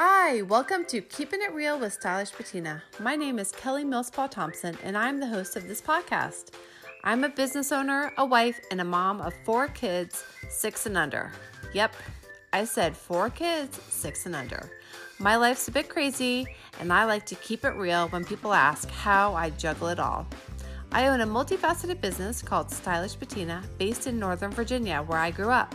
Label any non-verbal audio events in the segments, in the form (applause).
Hi, welcome to Keeping It Real with Stylish Patina. My name is Kelly Millspaw Thompson, and I'm the host of this podcast. I'm a business owner, a wife, and a mom of four kids, six and under. Yep, I said four kids, six and under. My life's a bit crazy, and I like to keep it real when people ask how I juggle it all. I own a multifaceted business called Stylish Patina based in Northern Virginia, where I grew up.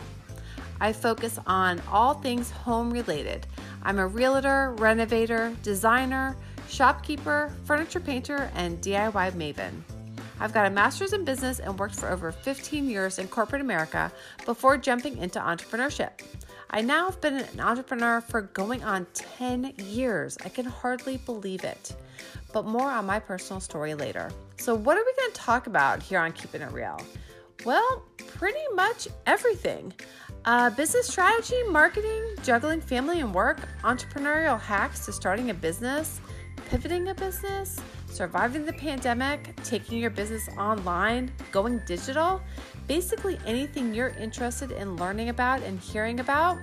I focus on all things home related. I'm a realtor, renovator, designer, shopkeeper, furniture painter, and DIY maven. I've got a master's in business and worked for over 15 years in corporate America before jumping into entrepreneurship. I now have been an entrepreneur for going on 10 years. I can hardly believe it. But more on my personal story later. So, what are we going to talk about here on Keeping It Real? Well, pretty much everything. Uh, business strategy, marketing, juggling family and work, entrepreneurial hacks to starting a business, pivoting a business, surviving the pandemic, taking your business online, going digital, basically anything you're interested in learning about and hearing about,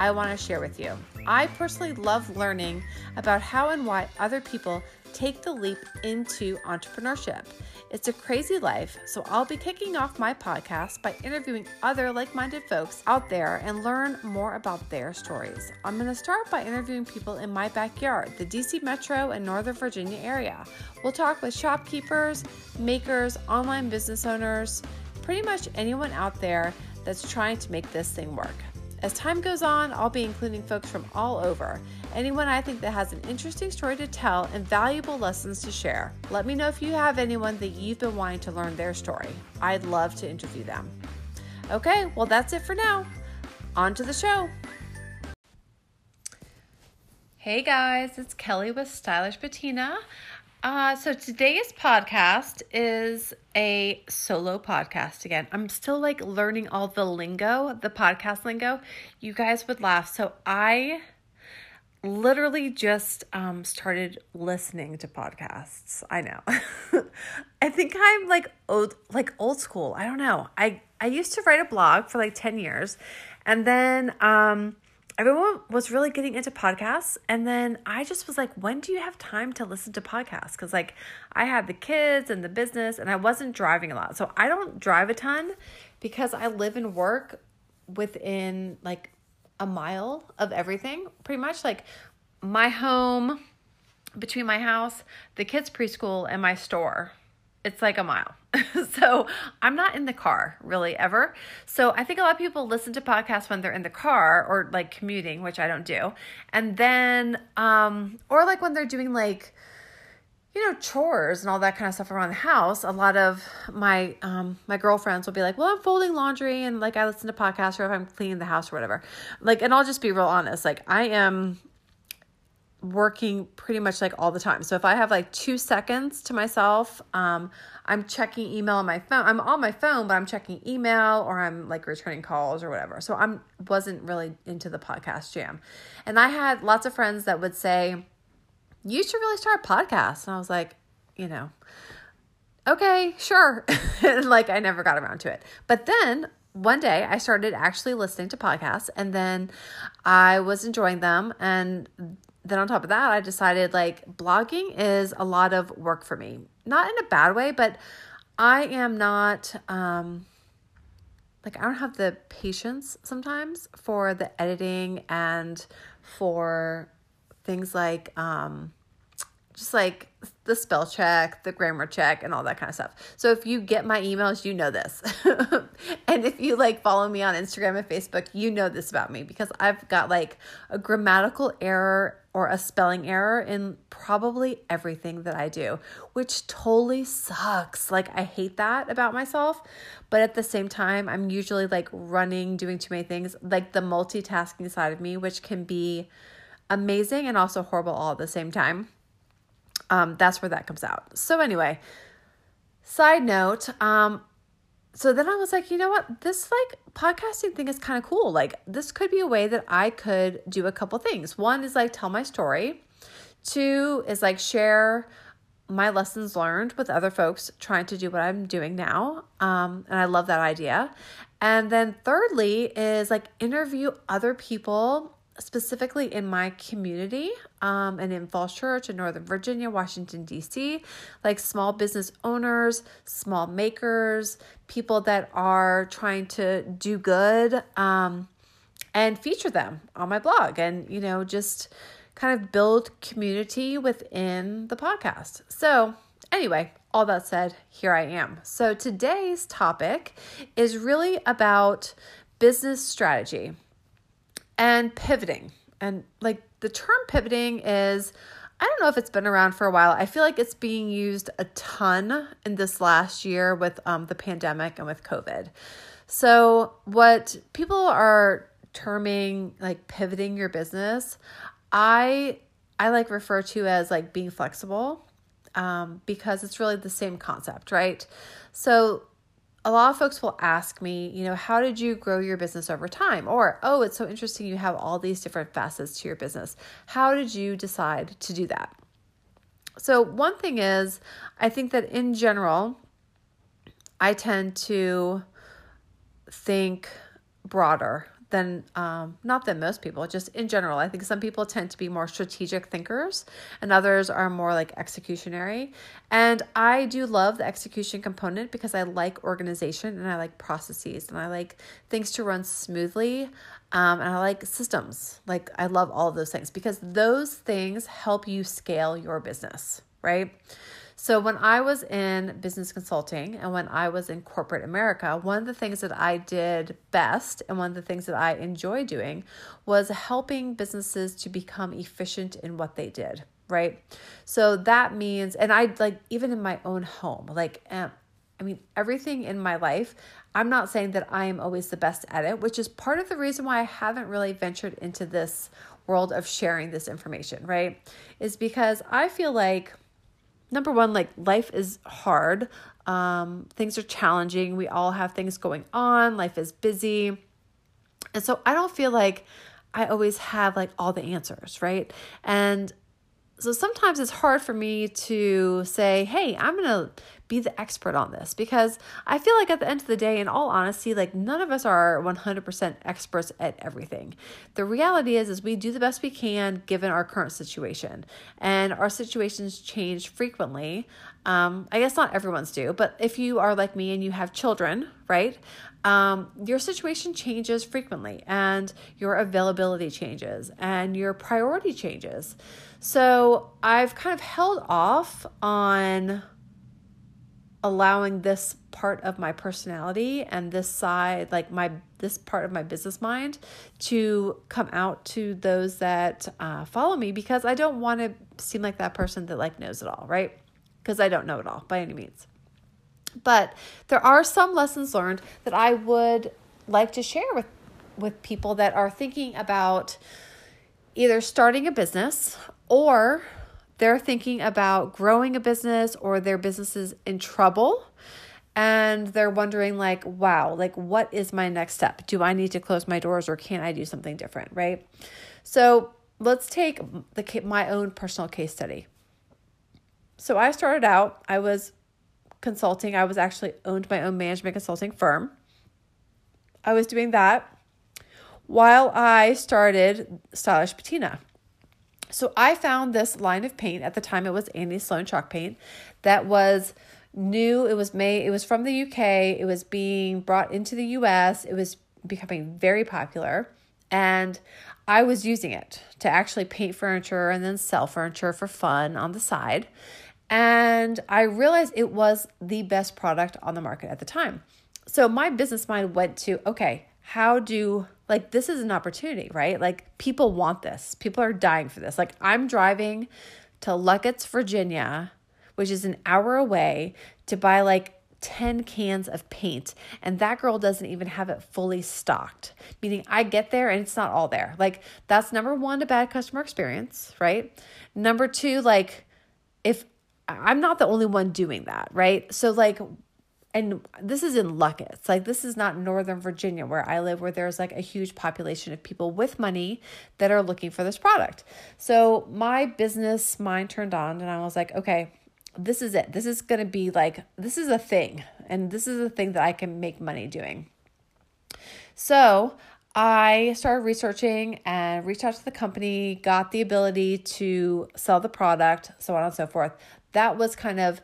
I want to share with you. I personally love learning about how and why other people take the leap into entrepreneurship. It's a crazy life, so I'll be kicking off my podcast by interviewing other like minded folks out there and learn more about their stories. I'm going to start by interviewing people in my backyard, the DC Metro and Northern Virginia area. We'll talk with shopkeepers, makers, online business owners, pretty much anyone out there that's trying to make this thing work. As time goes on, I'll be including folks from all over. Anyone I think that has an interesting story to tell and valuable lessons to share. Let me know if you have anyone that you've been wanting to learn their story. I'd love to interview them. Okay, well, that's it for now. On to the show. Hey guys, it's Kelly with Stylish Patina. Uh, so today's podcast is a solo podcast again. I'm still like learning all the lingo, the podcast lingo. You guys would laugh. So I literally just um, started listening to podcasts. I know. (laughs) I think I'm like old, like old school. I don't know. I I used to write a blog for like 10 years and then um everyone was really getting into podcasts and then i just was like when do you have time to listen to podcasts? Because like i had the kids and the business and i wasn't driving a lot. So i don't drive a ton because i live and work within like a mile of everything. Pretty much like my home between my house the kids preschool and my store it's like a mile. (laughs) so I'm not in the car really ever. So I think a lot of people listen to podcasts when they're in the car or like commuting, which I don't do. And then, um, or like when they're doing like, you know, chores and all that kind of stuff around the house. A lot of my um my girlfriends will be like, "Well, I'm folding laundry and like I listen to podcasts or if I'm cleaning the house or whatever." Like, and I'll just be real honest. Like, I am working pretty much like all the time. So if I have like two seconds to myself, um, I'm checking email on my phone. I'm on my phone, but I'm checking email or I'm like returning calls or whatever. So I'm wasn't really into the podcast jam. And I had lots of friends that would say, You should really start a podcast. And I was like, you know, okay, sure. (laughs) like I never got around to it. But then one day I started actually listening to podcasts and then I was enjoying them and then on top of that, I decided like blogging is a lot of work for me. Not in a bad way, but I am not um like I don't have the patience sometimes for the editing and for things like um just like the spell check, the grammar check, and all that kind of stuff. So if you get my emails, you know this. (laughs) and if you like follow me on Instagram and Facebook, you know this about me because I've got like a grammatical error or a spelling error in probably everything that I do, which totally sucks. Like, I hate that about myself. But at the same time, I'm usually like running, doing too many things, like the multitasking side of me, which can be amazing and also horrible all at the same time. Um, that's where that comes out. So, anyway, side note, um, so then I was like, you know what? This like podcasting thing is kind of cool. Like, this could be a way that I could do a couple things. One is like tell my story, two is like share my lessons learned with other folks trying to do what I'm doing now. Um, and I love that idea. And then thirdly is like interview other people specifically in my community um, and in Falls Church in Northern Virginia, Washington, D.C., like small business owners, small makers, people that are trying to do good um, and feature them on my blog and, you know, just kind of build community within the podcast. So, anyway, all that said, here I am. So, today's topic is really about business strategy and pivoting. And like the term pivoting is, I don't know if it's been around for a while. I feel like it's being used a ton in this last year with um, the pandemic and with COVID. So, what people are terming like pivoting your business, I I like refer to as like being flexible um, because it's really the same concept, right? So a lot of folks will ask me, you know, how did you grow your business over time? Or, oh, it's so interesting you have all these different facets to your business. How did you decide to do that? So, one thing is, I think that in general, I tend to think broader than um, not than most people just in general. I think some people tend to be more strategic thinkers and others are more like executionary. And i do love the execution component because i like organization and i like processes and i like things to run smoothly um, and i like systems. Like i love all of those things because those things help you scale your business right so, when I was in business consulting and when I was in corporate America, one of the things that I did best and one of the things that I enjoy doing was helping businesses to become efficient in what they did, right? So, that means, and I like even in my own home, like, um, I mean, everything in my life, I'm not saying that I am always the best at it, which is part of the reason why I haven't really ventured into this world of sharing this information, right? Is because I feel like number one, like life is hard. Um, things are challenging. We all have things going on. Life is busy. And so I don't feel like I always have like all the answers, right? And so sometimes it's hard for me to say, hey, I'm going to be the expert on this because I feel like at the end of the day, in all honesty, like none of us are 100% experts at everything. The reality is, is we do the best we can given our current situation, and our situations change frequently. Um, I guess not everyone's do, but if you are like me and you have children, right? Um, your situation changes frequently, and your availability changes, and your priority changes. So I've kind of held off on allowing this part of my personality and this side like my this part of my business mind to come out to those that uh, follow me because i don't want to seem like that person that like knows it all right? Because i don't know it all by any means. But there are some lessons learned that i would like to share with with people that are thinking about either starting a business or they're thinking about growing a business or their business is in trouble. And they're wondering like wow like what is my next step? Do i need to close my doors or can i do something different right? So let's take the my own personal case study. So i started out i was consulting i was actually owned my own management consulting firm. I was doing that while i started stylish patina so I found this line of paint at the time it was Annie Sloan chalk paint that was new. It was made it was from the UK. It was being brought into the US. It was becoming very popular and I was using it to actually paint furniture and then sell furniture for fun on the side. And I realized it was the best product on the market at the time. So my business mind went to okay, how do like this is an opportunity, right? Like people want this. People are dying for this. Like I'm driving to Luckett's, Virginia, which is an hour away to buy like 10 cans of paint and that girl doesn't even have it fully stocked meaning i get there and it's not all there like that's number one a bad customer experience right number two like if i'm not the only one doing that right so like and this is in Luckett's. Like this is not Northern Virginia where I live, where there's like a huge population of people with money that are looking for this product. So my business mind turned on, and I was like, okay, this is it. This is gonna be like this is a thing, and this is a thing that I can make money doing. So I started researching and reached out to the company, got the ability to sell the product, so on and so forth. That was kind of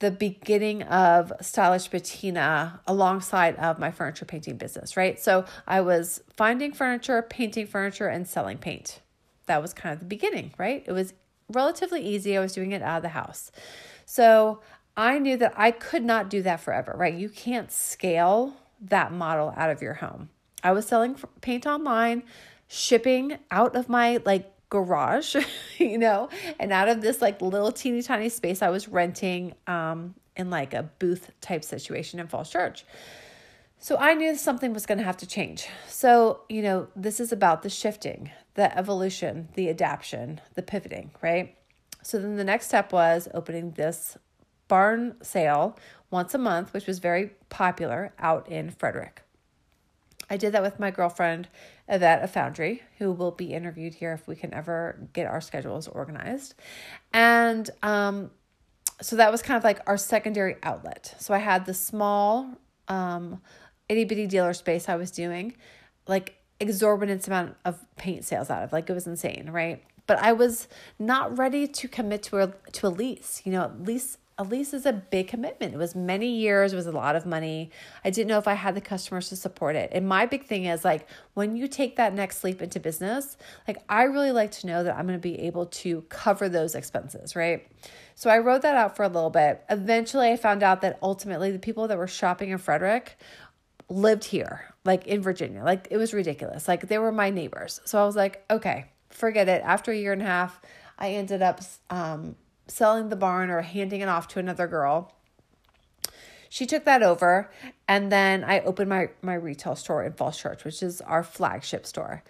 the beginning of Stylish Patina alongside of my furniture painting business, right? So I was finding furniture, painting furniture, and selling paint. That was kind of the beginning, right? It was relatively easy. I was doing it out of the house. So I knew that I could not do that forever, right? You can't scale that model out of your home. I was selling paint online, shipping out of my like garage, (laughs) you know, and out of this like little teeny tiny space I was renting um, in like a booth type situation in Falls Church. So I knew something was going to have to change. So, you know, this is about the shifting, the evolution, the adaptation, the pivoting, right? So then the next step was opening this barn sale once a month, which was very popular out in Frederick. I did that with my girlfriend, Yvette, a foundry, who will be interviewed here if we can ever get our schedules organized. And um, so that was kind of like our secondary outlet. So I had the small um, itty bitty dealer space I was doing, like exorbitant amount of paint sales out of. Like it was insane, right? But I was not ready to commit to a to a lease. You know, at least a lease is a big commitment. It was many years, it was a lot of money. I didn't know if I had the customers to support it. And my big thing is like when you take that next leap into business, like I really like to know that I'm going to be able to cover those expenses, right? So I wrote that out for a little bit. Eventually, I found out that ultimately the people that were shopping in Frederick lived here, like in Virginia. Like it was ridiculous. Like they were my neighbors. So I was like, okay, forget it. After a year and a half, I ended up um, selling the barn or handing it off to another girl. She took that over, and then I opened my, my retail store in Falls Church, which is our flagship store.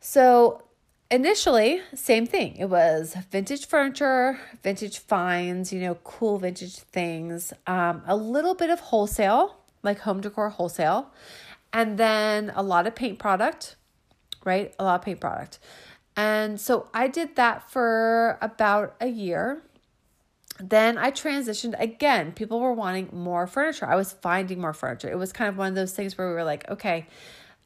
So initially, same thing. It was vintage furniture, vintage finds, you know, cool vintage things, um, a little bit of wholesale, like home decor wholesale, and then a lot of paint product, right? A lot of paint product. And so I did that for about a year then I transitioned again. People were wanting more furniture. I was finding more furniture. It was kind of one of those things where we were like, okay,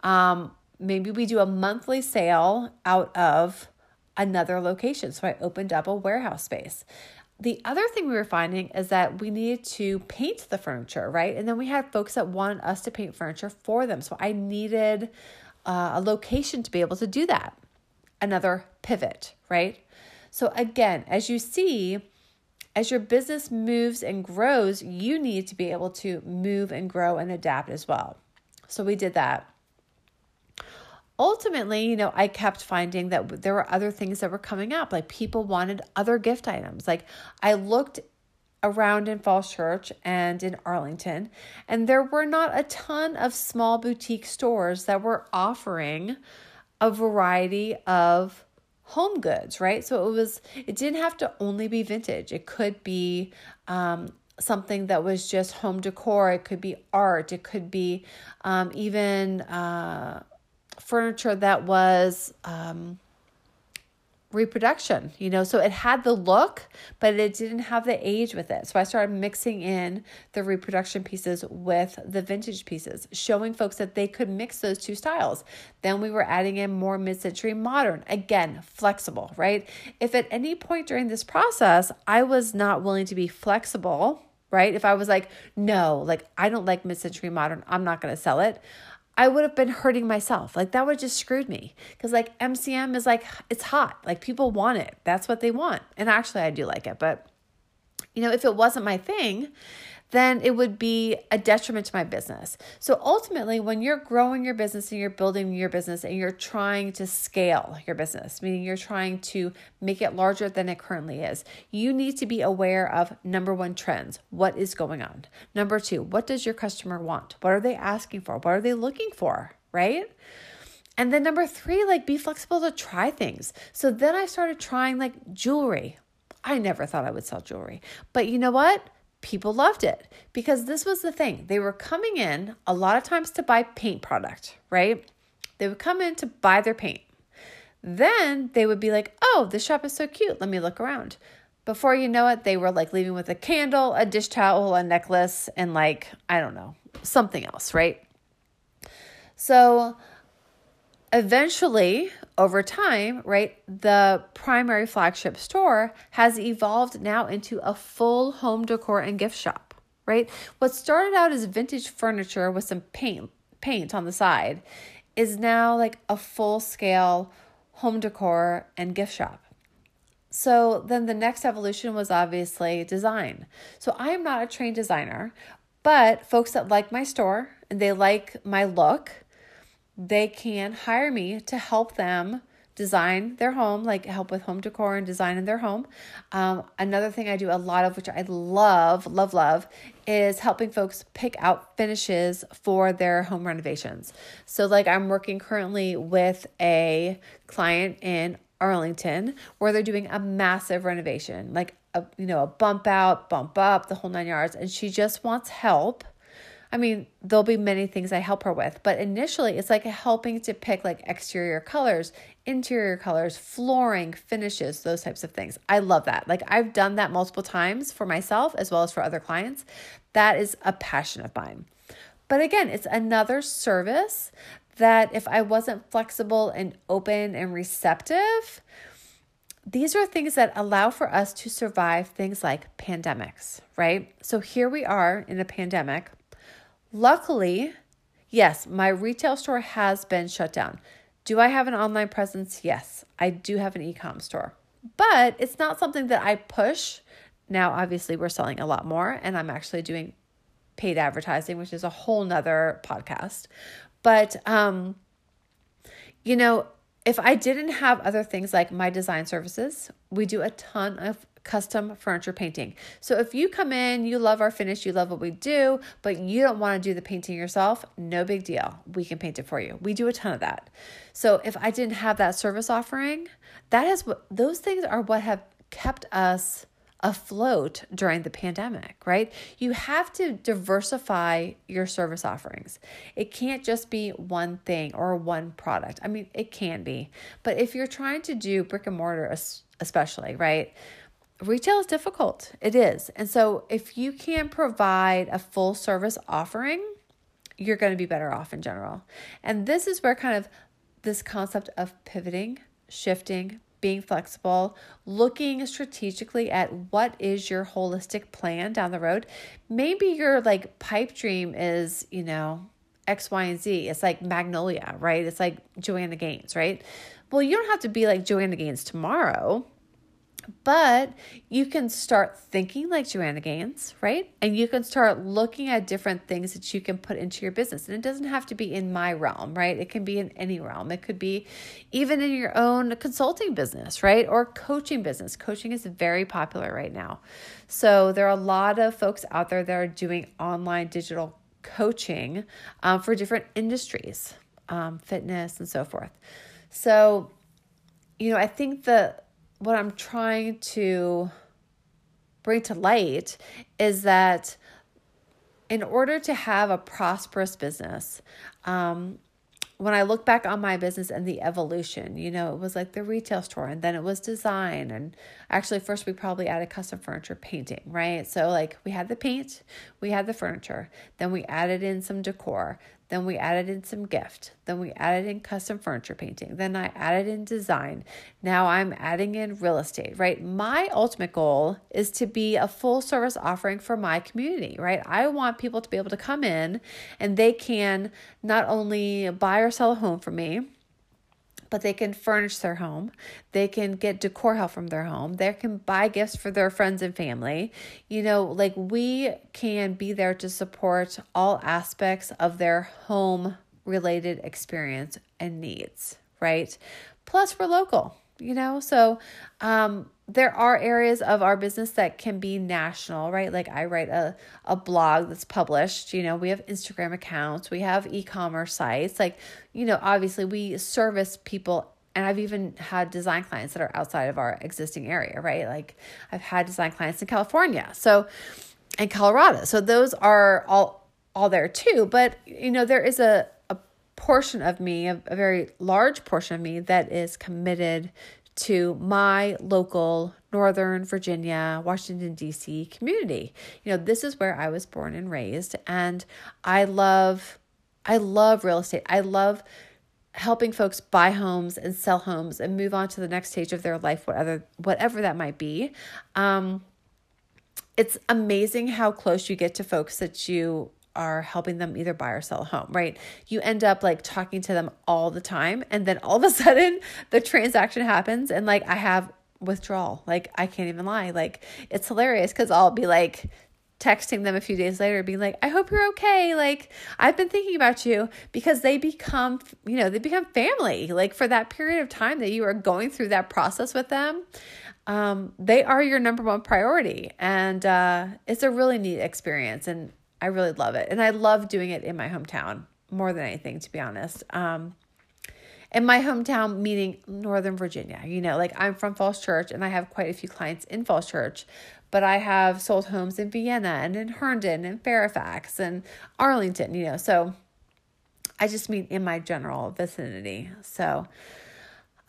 um, maybe we do a monthly sale out of another location. So I opened up a warehouse space. The other thing we were finding is that we needed to paint the furniture, right? And then we had folks that wanted us to paint furniture for them. So I needed uh, a location to be able to do that. Another pivot, right? So again, as you see, as your business moves and grows, you need to be able to move and grow and adapt as well. So we did that. Ultimately, you know, I kept finding that there were other things that were coming up. Like people wanted other gift items. Like I looked around in Falls Church and in Arlington, and there were not a ton of small boutique stores that were offering a variety of home goods, right? So it was, it didn't have to only be vintage. It could be um, something that was just home decor. It could be art. It could be um, even uh, furniture that was um, reproduction, you know. So it had the look, but it didn't have the age with it. So I started mixing in the reproduction pieces with the vintage pieces, showing folks that they could mix those two styles. Then we were adding in more mid century modern, again, flexible, right? If at any point during this process I was not willing to be flexible, right? If I was like, no, like I don't like mid century modern, I'm not going to sell it. I would have been hurting myself. Like that would have just screwed me. Cause like MCM is like, it's hot. Like people want it. That's what they want. And actually, I do like it. But, you know, if it wasn't my thing, then it would be a detriment to my business. So ultimately, when you're growing your business and you're building your business and you're trying to scale your business, meaning you're trying to make it larger than it currently is, you need to be aware of number one, trends. What is going on? Number two, what does your customer want? What are they asking for? What are they looking for? Right? And then number three, like be flexible to try things. So then I started trying like jewelry. I never thought I would sell jewelry. But you know what? People loved it because this was the thing. They were coming in a lot of times to buy paint product, right? They would come in to buy their paint. Then they would be like, oh, this shop is so cute. Let me look around. Before you know it, they were like leaving with a candle, a dish towel, a necklace, and like, I don't know, something else, right? So eventually, over time, right, the primary flagship store has evolved now into a full home decor and gift shop, right? What started out as vintage furniture with some paint paint on the side is now like a full scale home decor and gift shop. So then the next evolution was obviously design. So I am not a trained designer, but folks that like my store and they like my look, they can hire me to help them design their home, like help with home decor and design in their home. Um, another thing I do a lot of, which I love, love, love, is helping folks pick out finishes for their home renovations. So, like, I'm working currently with a client in Arlington where they're doing a massive renovation, like a you know a bump out, bump up, the whole nine yards, and she just wants help. I mean, there'll be many things I help her with, but initially it's like helping to pick like exterior colors, interior colors, flooring, finishes, those types of things. I love that. Like I've done that multiple times for myself as well as for other clients. That is a passion of mine. But again, it's another service that if I wasn't flexible and open and receptive, these are things that allow for us to survive things like pandemics, right? So here we are in a pandemic. Luckily, yes, my retail store has been shut down. Do I have an online presence? Yes, I do have an e com store, but it's not something that I push. Now, obviously, we're selling a lot more, and I'm actually doing paid advertising, which is a whole nother podcast. But, um, you know, if I didn't have other things like my design services, we do a ton of custom furniture painting. So if you come in, you love our finish, you love what we do, but you don't want to do the painting yourself, no big deal. We can paint it for you. We do a ton of that. So if I didn't have that service offering, that is what those things are what have kept us afloat during the pandemic, right? You have to diversify your service offerings. It can't just be one thing or one product. I mean, it can be, but if you're trying to do brick and mortar, especially, right? Retail is difficult. It is. And so if you can provide a full service offering, you're going to be better off in general. And this is where kind of this concept of pivoting, shifting, being flexible, looking strategically at what is your holistic plan down the road. Maybe your like pipe dream is, you know, X, Y, and Z. It's like Magnolia, right? It's like Joanna Gaines, right? Well, you don't have to be like Joanna Gaines tomorrow. But you can start thinking like Joanna Gaines, right? And you can start looking at different things that you can put into your business. And it doesn't have to be in my realm, right? It can be in any realm. It could be even in your own consulting business, right? Or coaching business. Coaching is very popular right now. So there are a lot of folks out there that are doing online digital coaching um, for different industries, um, fitness, and so forth. So, you know, I think the what I'm trying to bring to light is that in order to have a prosperous business, um, when I look back on my business and the evolution, you know, it was like the retail store and then it was design. And actually, first we probably added custom furniture painting, right? So, like, we had the paint, we had the furniture, then we added in some decor, then we added in some gift. Then we added in custom furniture painting. Then I added in design. Now I'm adding in real estate, right? My ultimate goal is to be a full service offering for my community, right? I want people to be able to come in and they can not only buy or sell a home from me, but they can furnish their home. They can get decor help from their home. They can buy gifts for their friends and family. You know, like we can be there to support all aspects of their home related experience and needs, right? Plus, we're local, you know, so um, there are areas of our business that can be national, right? Like I write a, a blog that's published, you know, we have Instagram accounts, we have e commerce sites. Like, you know, obviously we service people, and I've even had design clients that are outside of our existing area, right? Like I've had design clients in California, so and Colorado. So those are all all there too. But you know, there is a, a portion of me, a very large portion of me that is committed to my local Northern Virginia, Washington, D.C. community. You know, this is where I was born and raised, and I love. I love real estate. I love helping folks buy homes and sell homes and move on to the next stage of their life, whatever whatever that might be. Um, it's amazing how close you get to folks that you are helping them either buy or sell a home, right? You end up like talking to them all the time, and then all of a (laughs) sudden the transaction happens, and like I have withdrawal. Like I can't even lie. Like it's hilarious because I'll be like texting them a few days later being like i hope you're okay like i've been thinking about you because they become you know they become family like for that period of time that you are going through that process with them um, they are your number one priority and uh, it's a really neat experience and i really love it and i love doing it in my hometown more than anything to be honest um, in my hometown, meaning Northern Virginia. You know, like I'm from Falls Church and I have quite a few clients in Falls Church, but I have sold homes in Vienna and in Herndon and Fairfax and Arlington, you know. So I just mean in my general vicinity. So,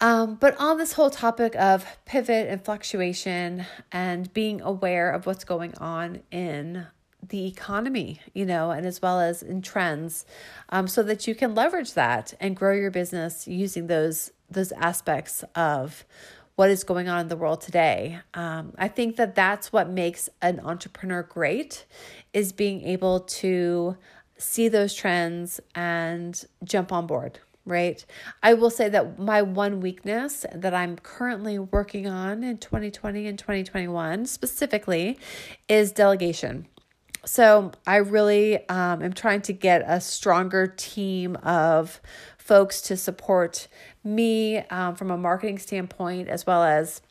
um, but on this whole topic of pivot and fluctuation and being aware of what's going on in the economy, you know, and as well as in trends, um, so that you can leverage that and grow your business using those those aspects of what is going on in the world today. Um, I think that that's what makes an entrepreneur great is being able to see those trends and jump on board right? I will say that my one weakness that I'm currently working on in 2020 and 2021 specifically is delegation. So I really um, am trying to get a stronger team of folks to support me um, from a marketing standpoint as well as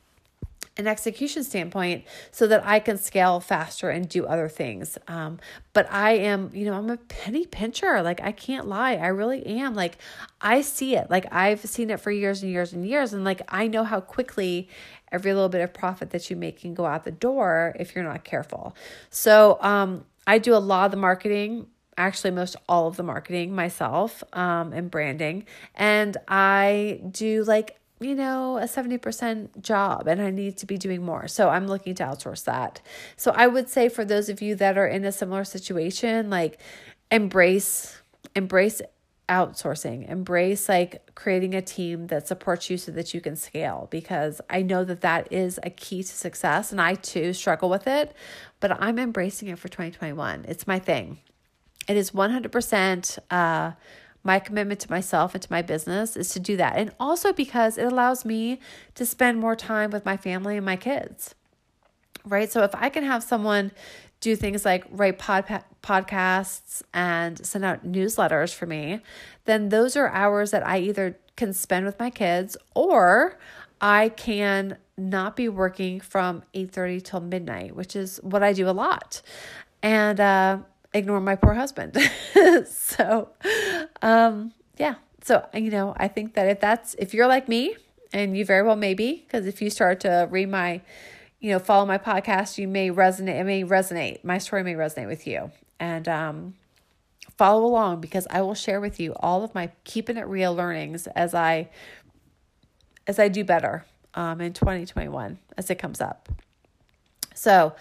an execution standpoint so that I can scale faster and do other things. Um, but I am, you know, I'm a penny pincher. Like, I can't lie. I really am. Like, I see it. Like, I've seen it for years and years and years. And like, I know how quickly every little bit of profit that you make can go out the door if you're not careful. So, um, I do a lot of the marketing actually most all of the marketing myself um, and branding and i do like you know, a 70% job and I need to be doing more. So I'm looking to outsource that. So I would say for those of you that are in a similar situation, like embrace embrace outsourcing, embrace like creating a team that supports you so that you can scale because I know that that is a key to success and I too struggle with it, but I'm embracing it for 2021. It's my thing. It is 100% uh my commitment to myself and to my business is to do that. And also because it allows me to spend more time with my family and my kids. Right? So if I can have someone do things like write pod- podcasts and send out newsletters for me, then those are hours that I either can spend with my kids or I can not be working from 8:30 till midnight, which is what I do a lot. And uh ignore my poor husband. (laughs) so, um, yeah. So, you know, I think that if that's, if you're like me, and you very well may be, because if you start to read my, you know, follow my podcast, you may resonate, it may resonate, my story may resonate with you. And, um, follow along because I will share with you all of my keeping it real learnings as I, as I do better, um, in 2021 as it comes up. So,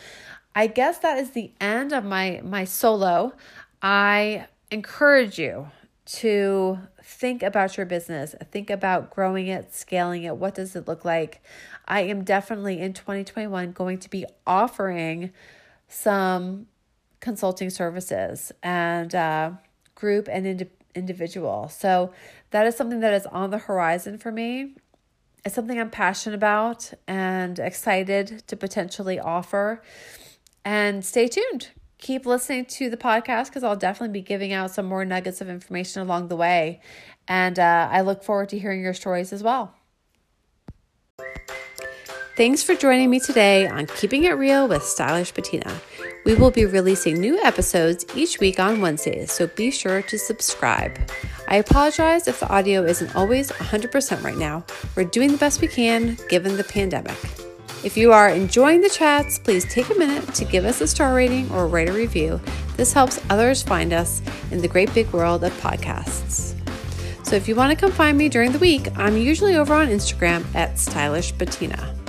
I guess that is the end of my my solo. I encourage you to think about your business, think about growing it, scaling it. What does it look like? I am definitely in 2021 going to be offering some consulting services and uh, group and ind- individual. So that is something that is on the horizon for me. It's something I'm passionate about and excited to potentially offer. And stay tuned. Keep listening to the podcast because I'll definitely be giving out some more nuggets of information along the way. And uh, I look forward to hearing your stories as well. Thanks for joining me today on Keeping It Real with Stylish Patina. We will be releasing new episodes each week on Wednesdays, so be sure to subscribe. I apologize if the audio isn't always 100% right now. We're doing the best we can given the pandemic. If you are enjoying the chats, please take a minute to give us a star rating or write a review. This helps others find us in the great big world of podcasts. So if you want to come find me during the week, I'm usually over on Instagram at Stylish Patina.